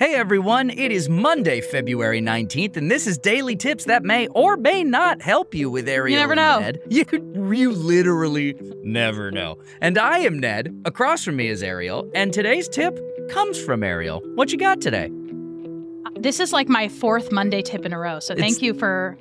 Hey everyone, it is Monday, February 19th, and this is Daily Tips that may or may not help you with Ariel. You never know. Ned. You, you literally never know. And I am Ned. Across from me is Ariel, and today's tip comes from Ariel. What you got today? Uh, this is like my fourth Monday tip in a row. So thank you for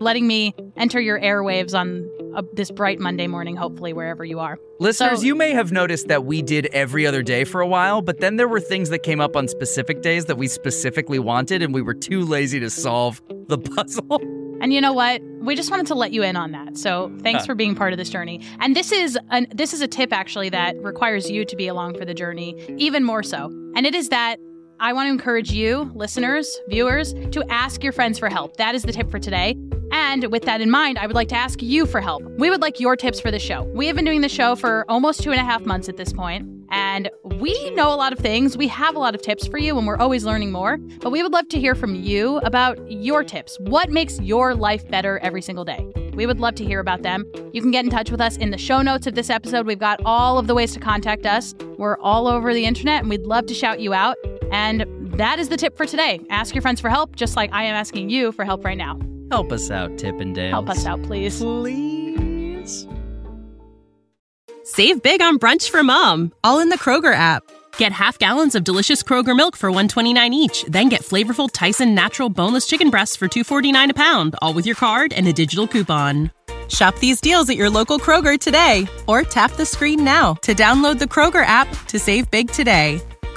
letting me enter your airwaves on uh this bright Monday morning, hopefully, wherever you are. Listeners, So- you may have noticed that we did every other day for a while, but then there were things that came up on specific days that we specifically wanted, and we were too lazy to solve the puzzle. And you know what? We just wanted to let you in on that. So thanks Huh. for being part of this journey. And this is an this is a tip actually that requires you to be along for the journey even more so. And it is that I want to encourage you, listeners, viewers, to ask your friends for help. That is the tip for today. And with that in mind, I would like to ask you for help. We would like your tips for the show. We have been doing the show for almost two and a half months at this point, and we know a lot of things. We have a lot of tips for you, and we're always learning more. But we would love to hear from you about your tips. What makes your life better every single day? We would love to hear about them. You can get in touch with us in the show notes of this episode. We've got all of the ways to contact us. We're all over the internet, and we'd love to shout you out. And that is the tip for today. Ask your friends for help, just like I am asking you for help right now. Help us out, Tippendales. Help us out, please. Please. Save big on brunch for mom, all in the Kroger app. Get half gallons of delicious Kroger milk for 129 each, then get flavorful Tyson natural boneless chicken breasts for 249 a pound, all with your card and a digital coupon. Shop these deals at your local Kroger today or tap the screen now to download the Kroger app to save big today.